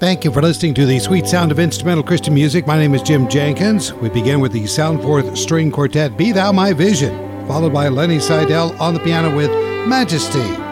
Thank you for listening to the sweet sound of instrumental Christian music. My name is Jim Jenkins. We begin with the Soundforth String Quartet, Be Thou My Vision, followed by Lenny Seidel on the piano with Majesty.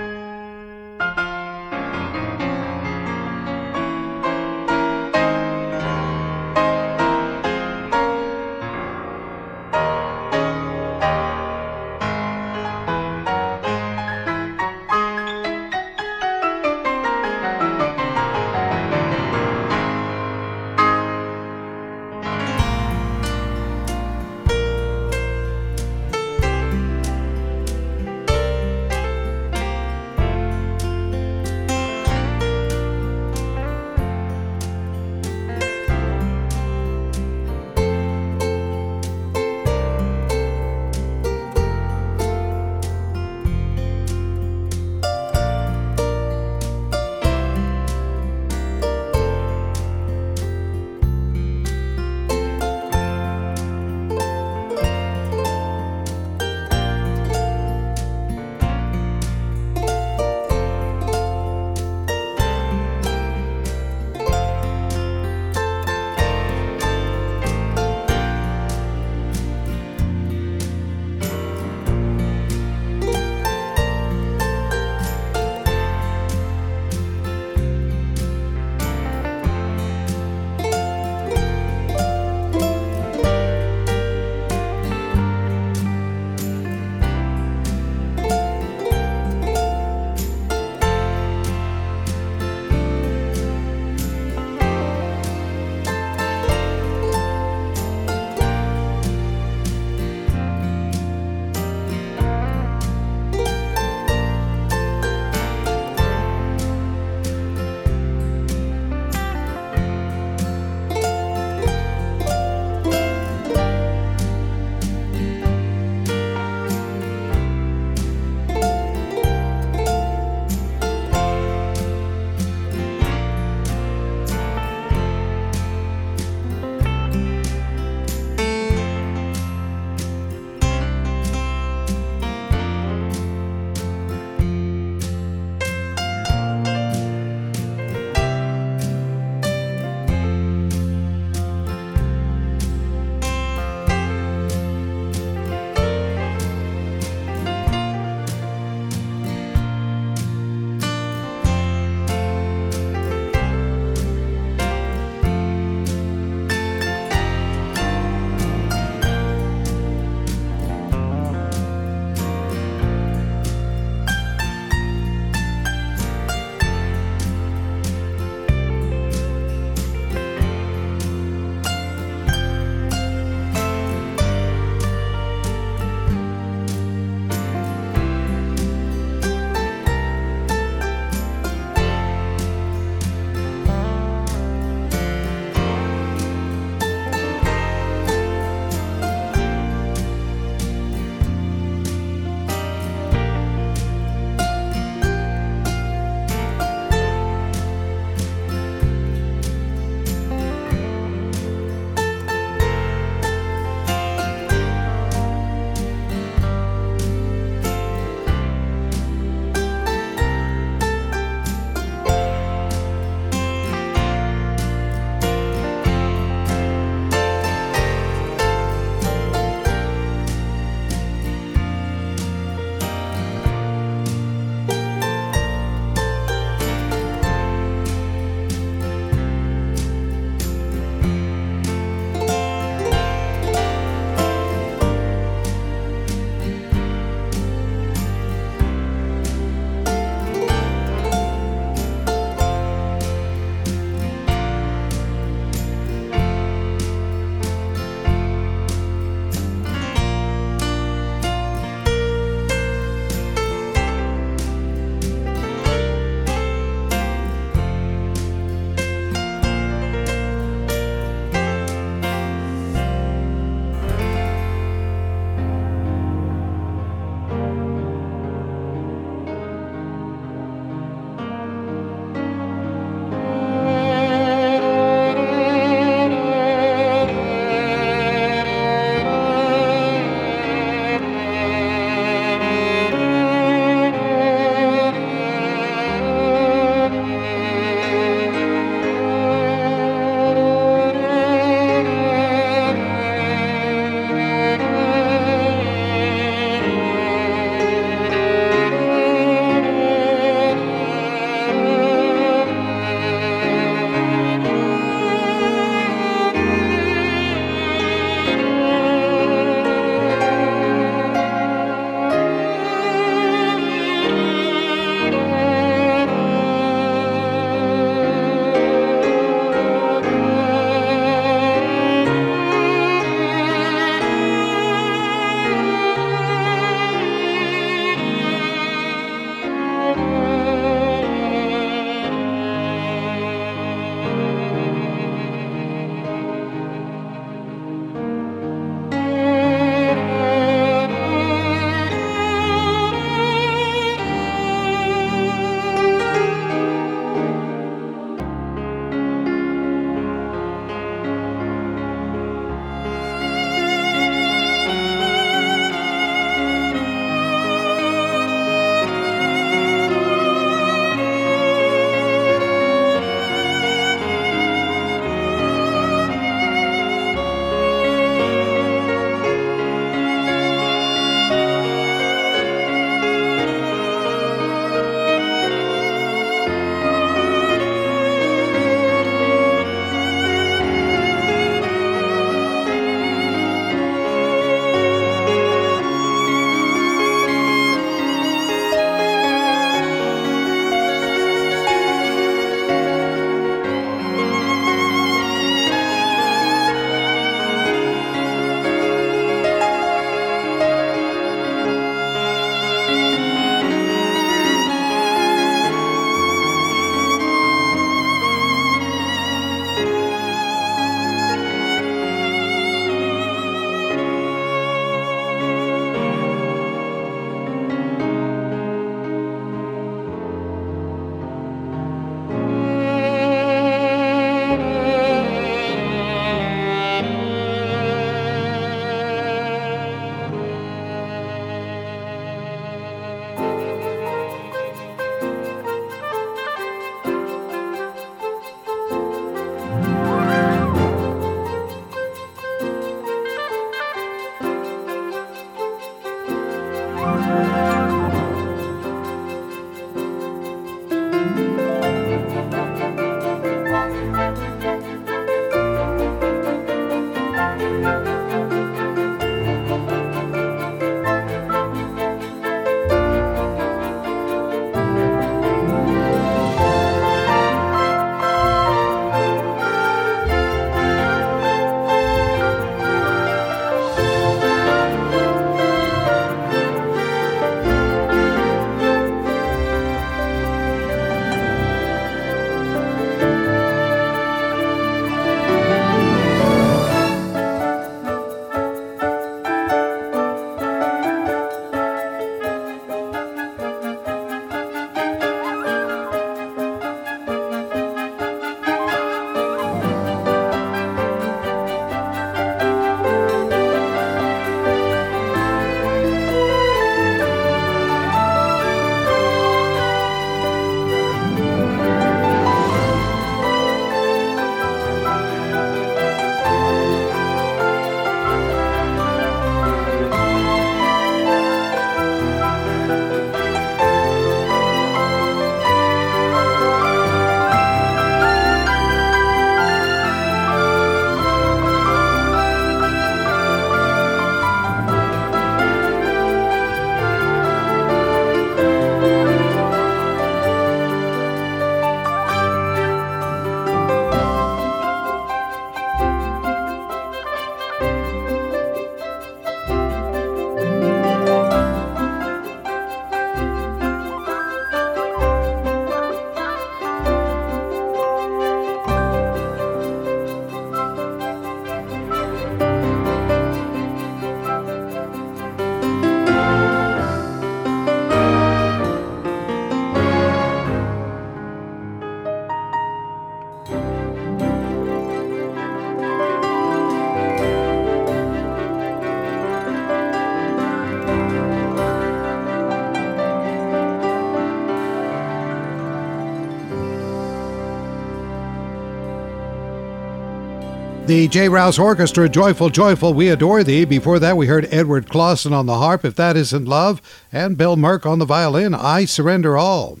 The J. Rouse Orchestra, Joyful, Joyful, We Adore Thee. Before that, we heard Edward Clausen on the harp, If That Isn't Love, and Bill Merck on the violin, I Surrender All.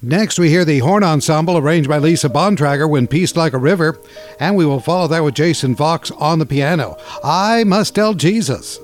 Next, we hear the horn ensemble arranged by Lisa Bontrager, When Peace Like a River, and we will follow that with Jason Fox on the piano, I Must Tell Jesus.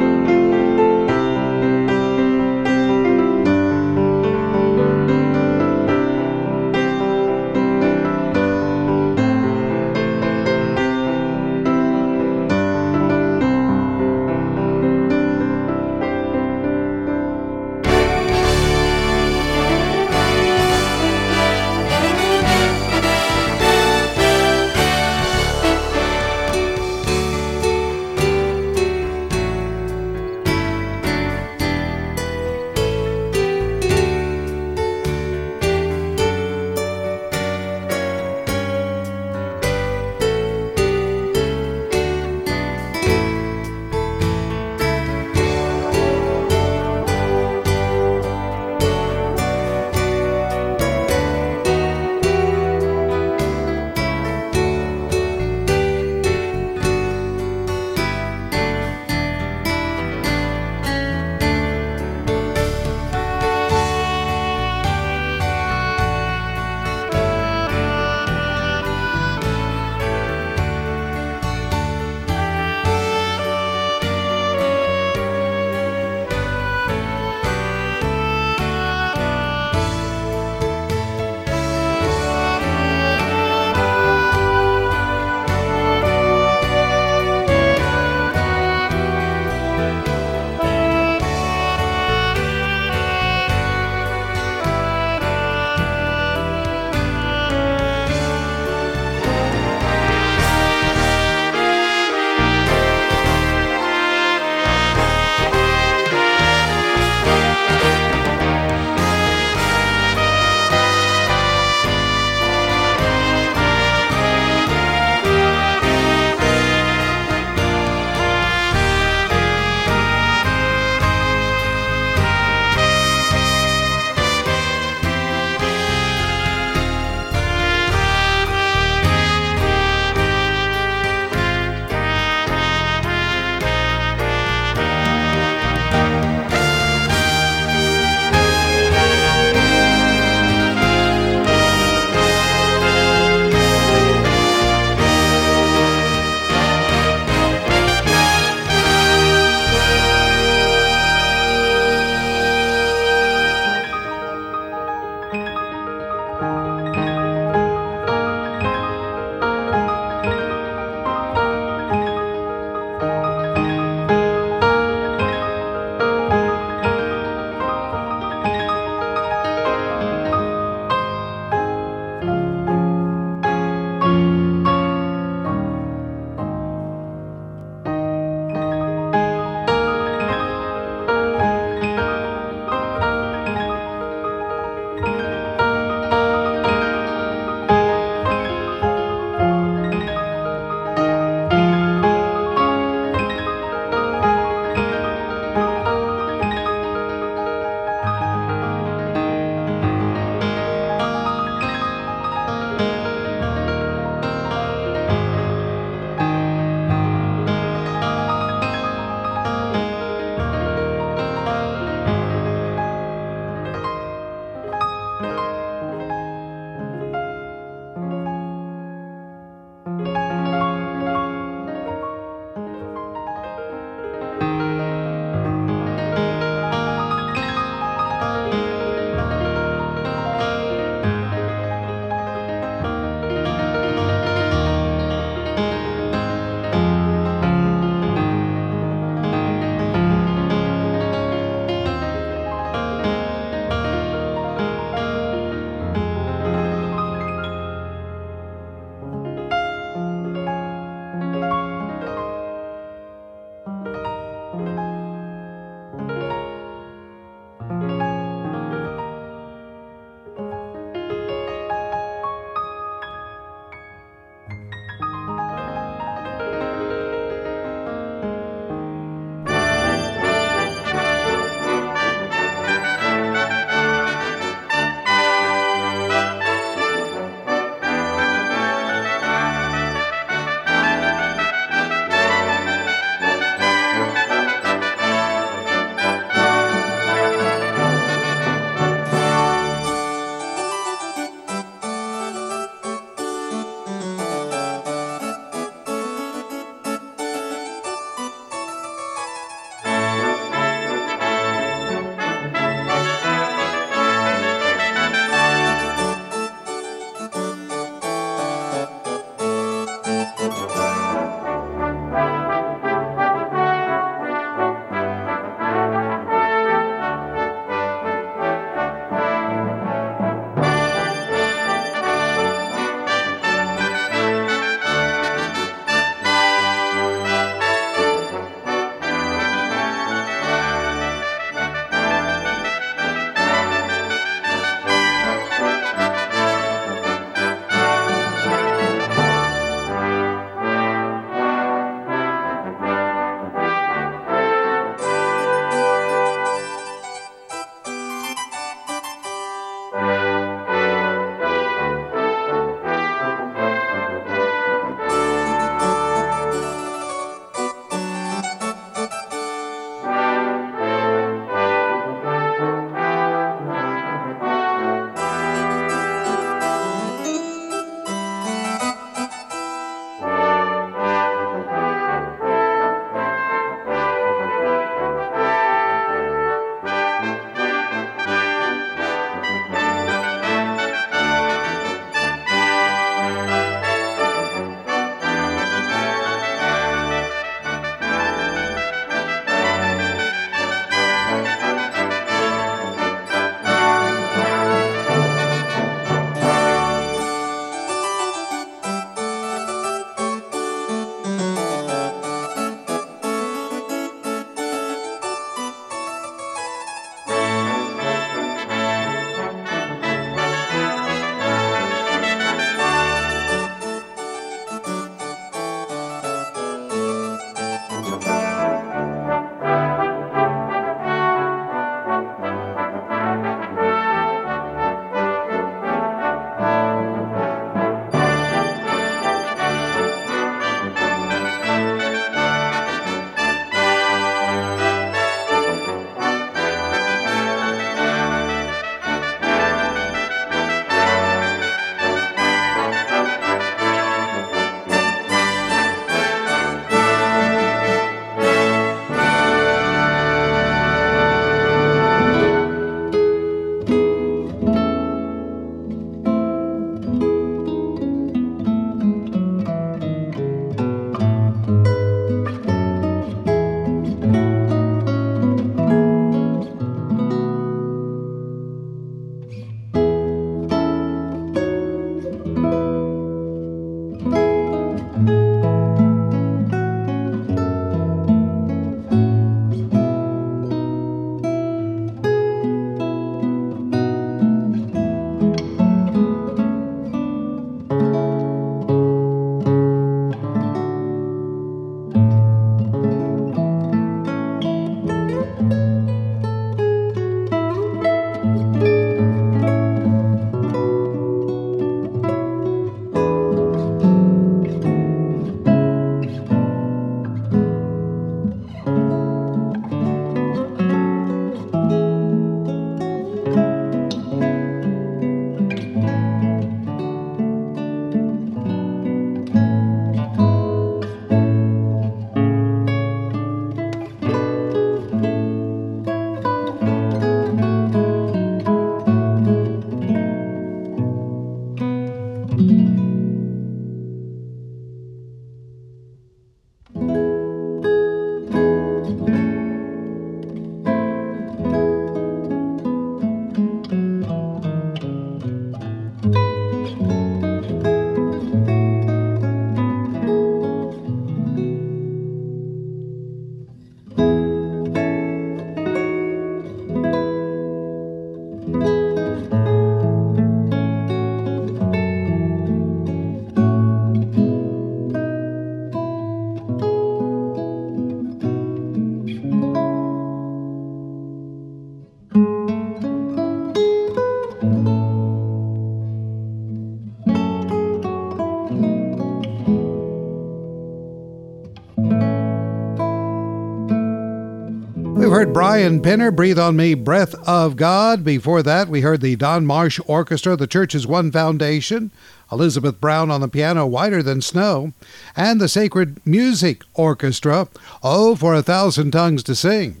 Brian Pinner, Breathe on Me, Breath of God. Before that, we heard the Don Marsh Orchestra, the Church's One Foundation, Elizabeth Brown on the piano, Whiter Than Snow, and the Sacred Music Orchestra, Oh, for a Thousand Tongues to Sing.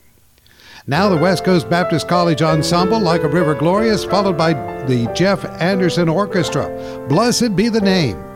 Now the West Coast Baptist College Ensemble, Like a River Glorious, followed by the Jeff Anderson Orchestra. Blessed be the name.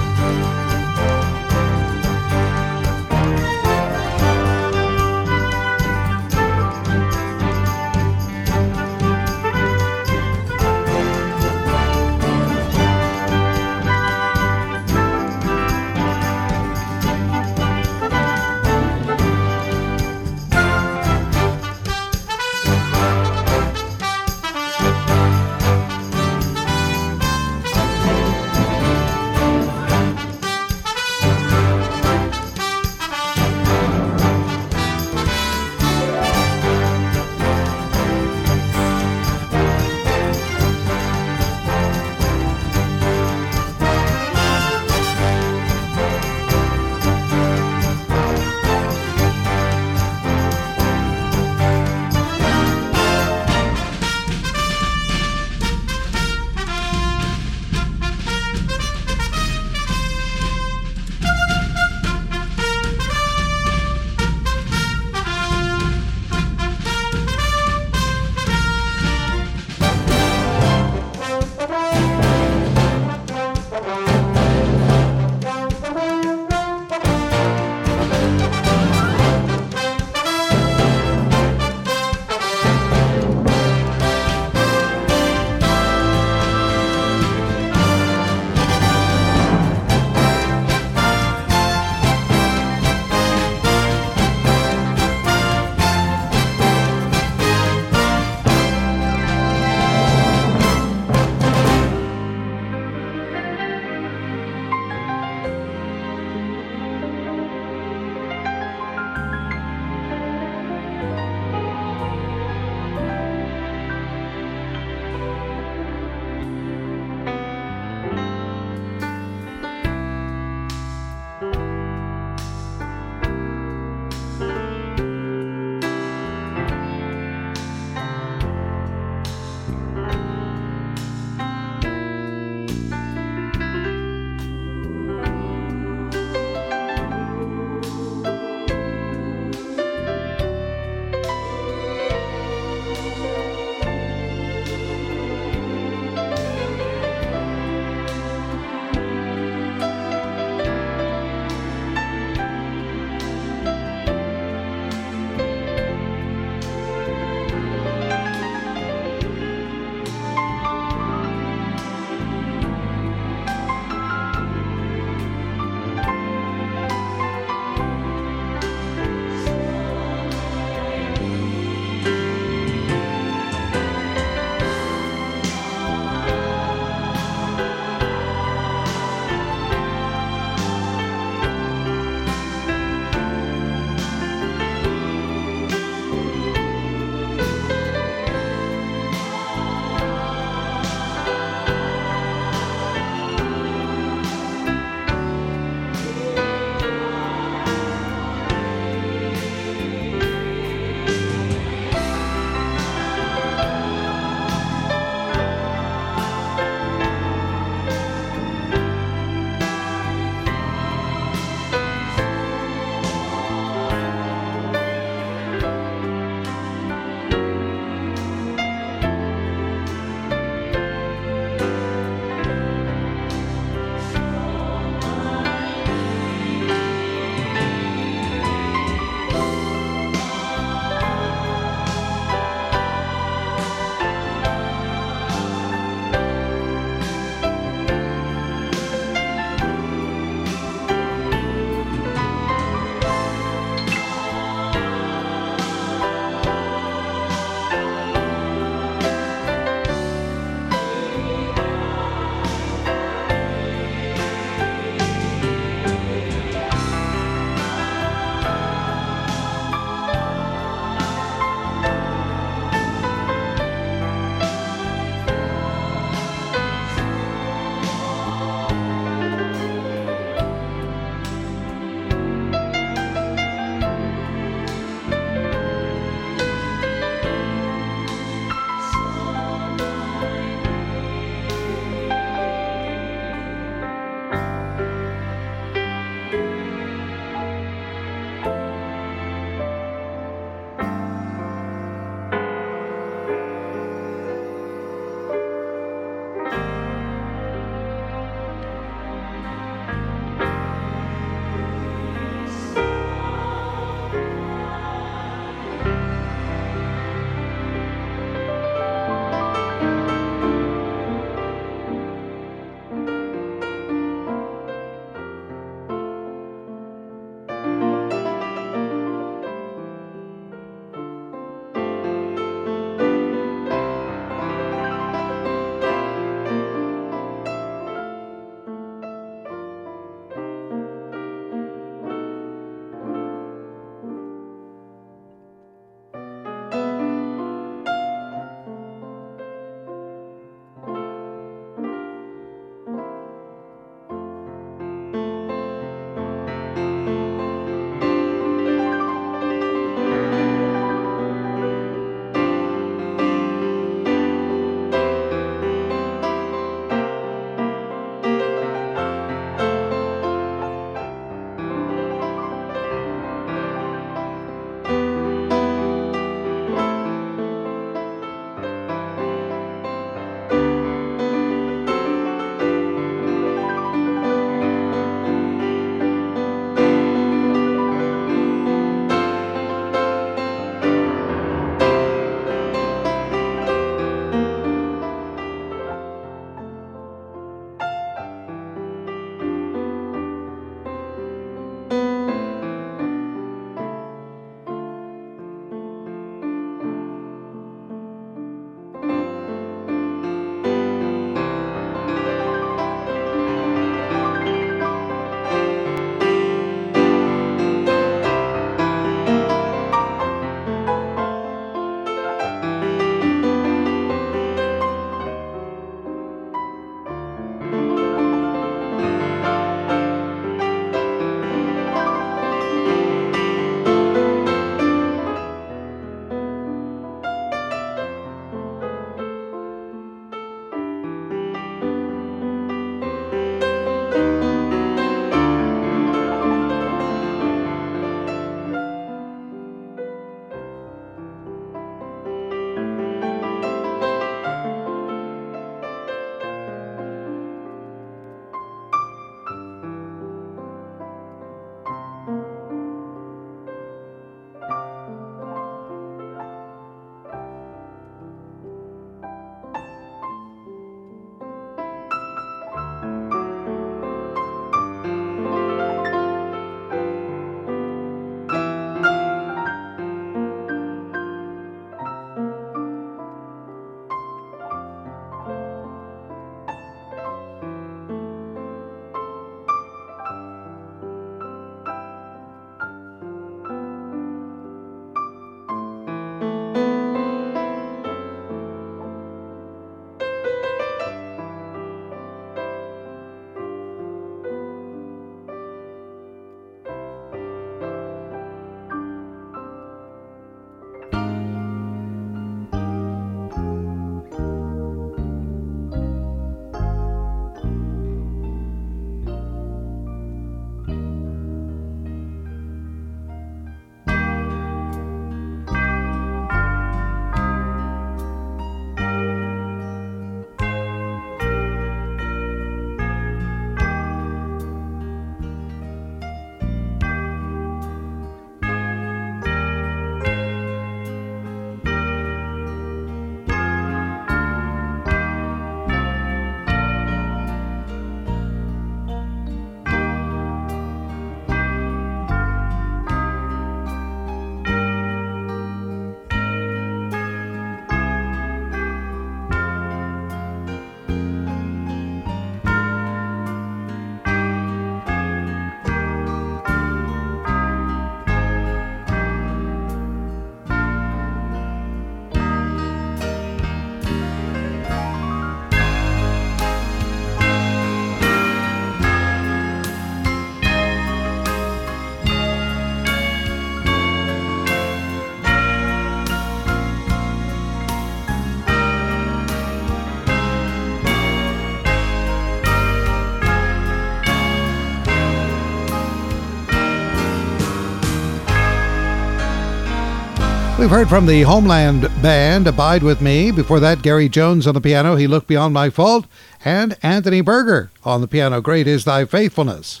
We've heard from the Homeland Band, Abide With Me. Before that, Gary Jones on the piano, He Looked Beyond My Fault. And Anthony Burger on the piano, Great Is Thy Faithfulness.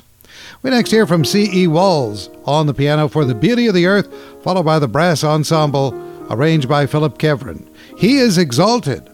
We next hear from C.E. Walls on the piano for The Beauty of the Earth, followed by the brass ensemble, arranged by Philip Keveren. He is exalted.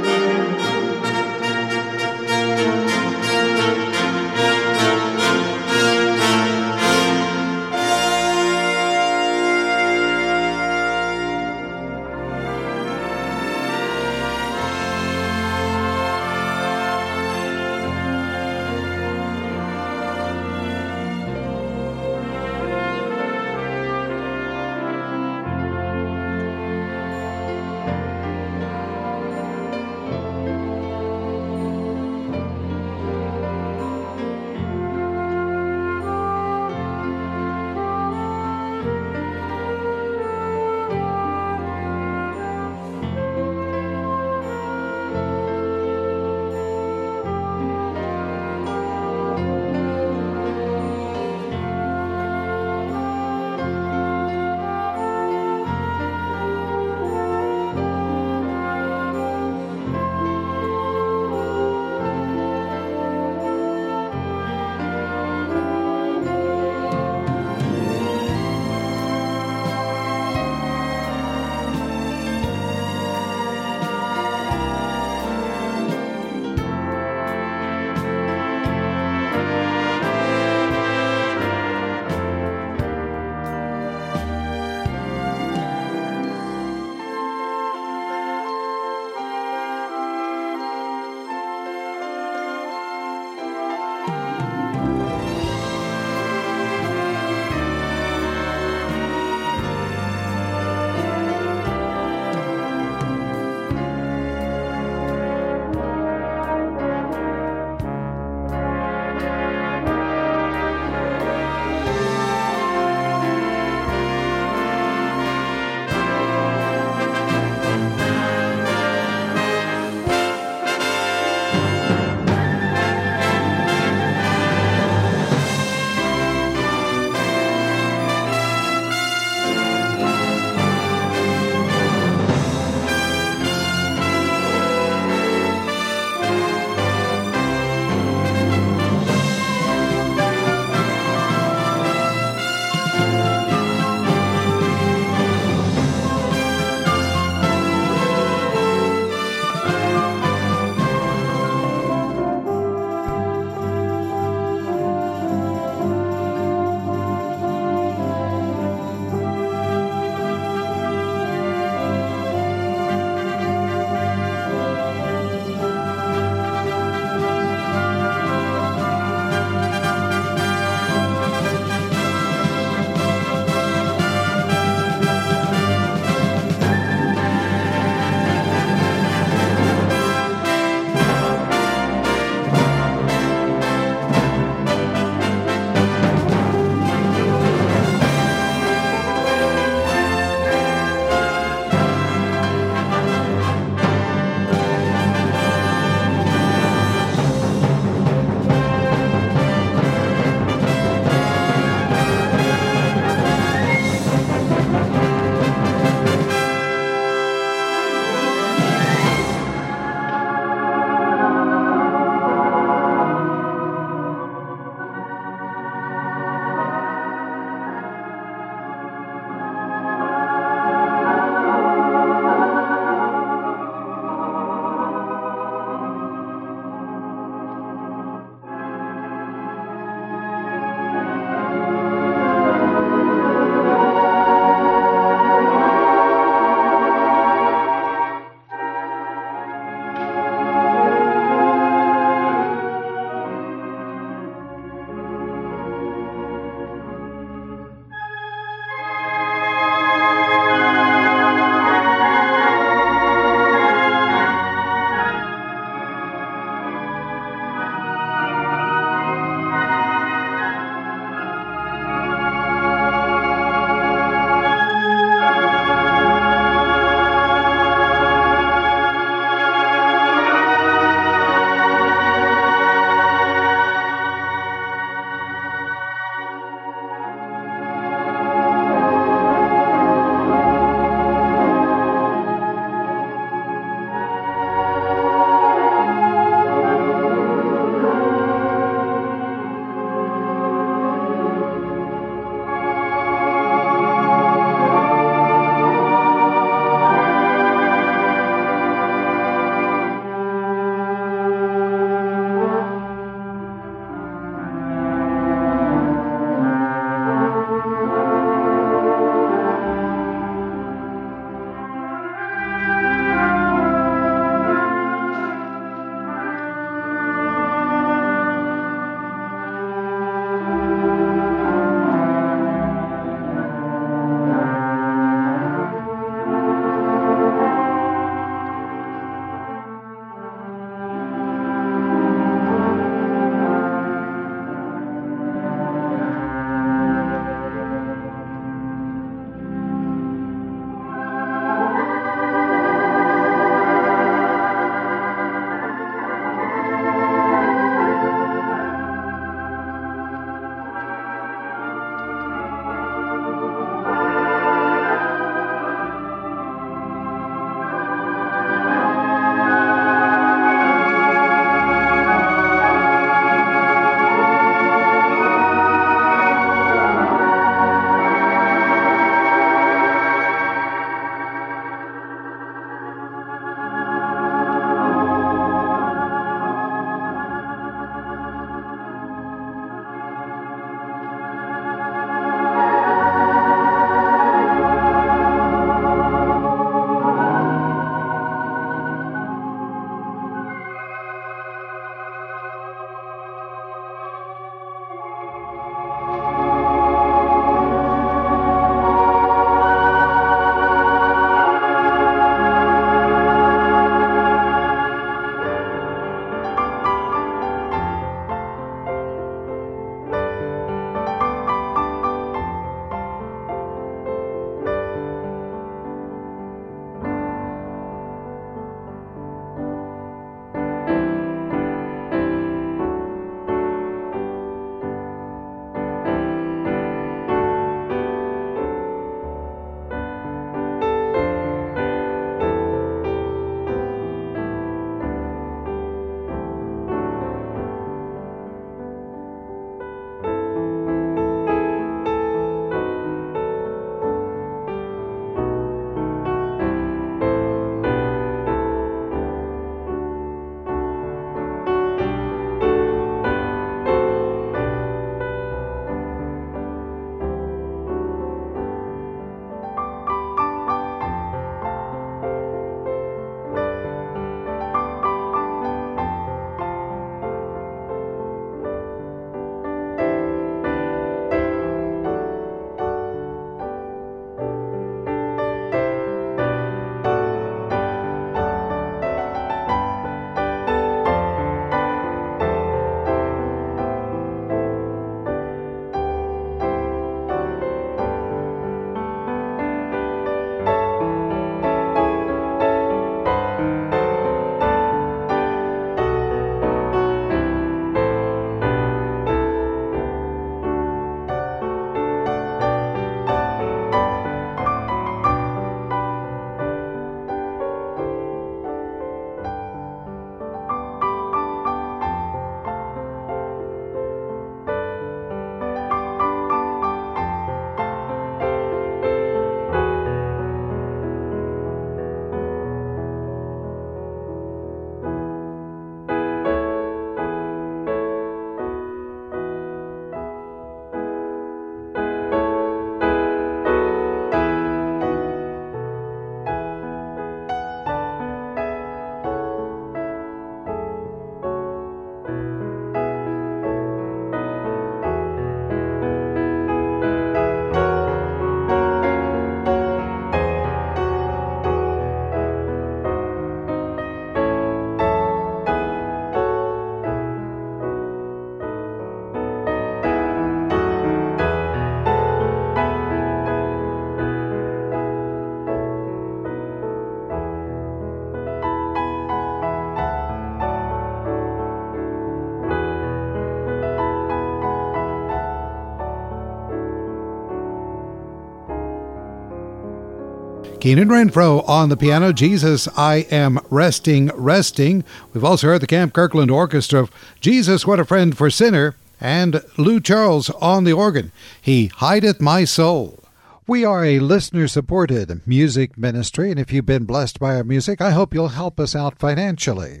Keenan Renfro on the piano. Jesus, I am resting, resting. We've also heard the Camp Kirkland Orchestra. Of Jesus, what a friend for sinner. And Lou Charles on the organ. He hideth my soul. We are a listener supported music ministry, and if you've been blessed by our music, I hope you'll help us out financially.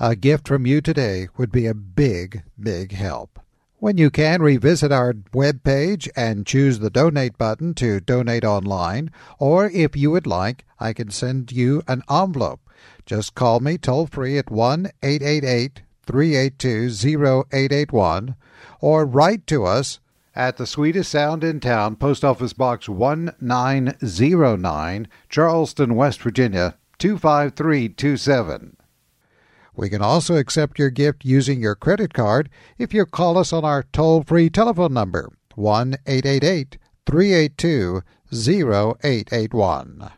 A gift from you today would be a big, big help. When you can, revisit our webpage and choose the donate button to donate online, or if you would like, I can send you an envelope. Just call me toll free at 1 888 382 0881 or write to us at the sweetest sound in town, Post Office Box 1909, Charleston, West Virginia 25327. We can also accept your gift using your credit card if you call us on our toll free telephone number 1 888 382 0881.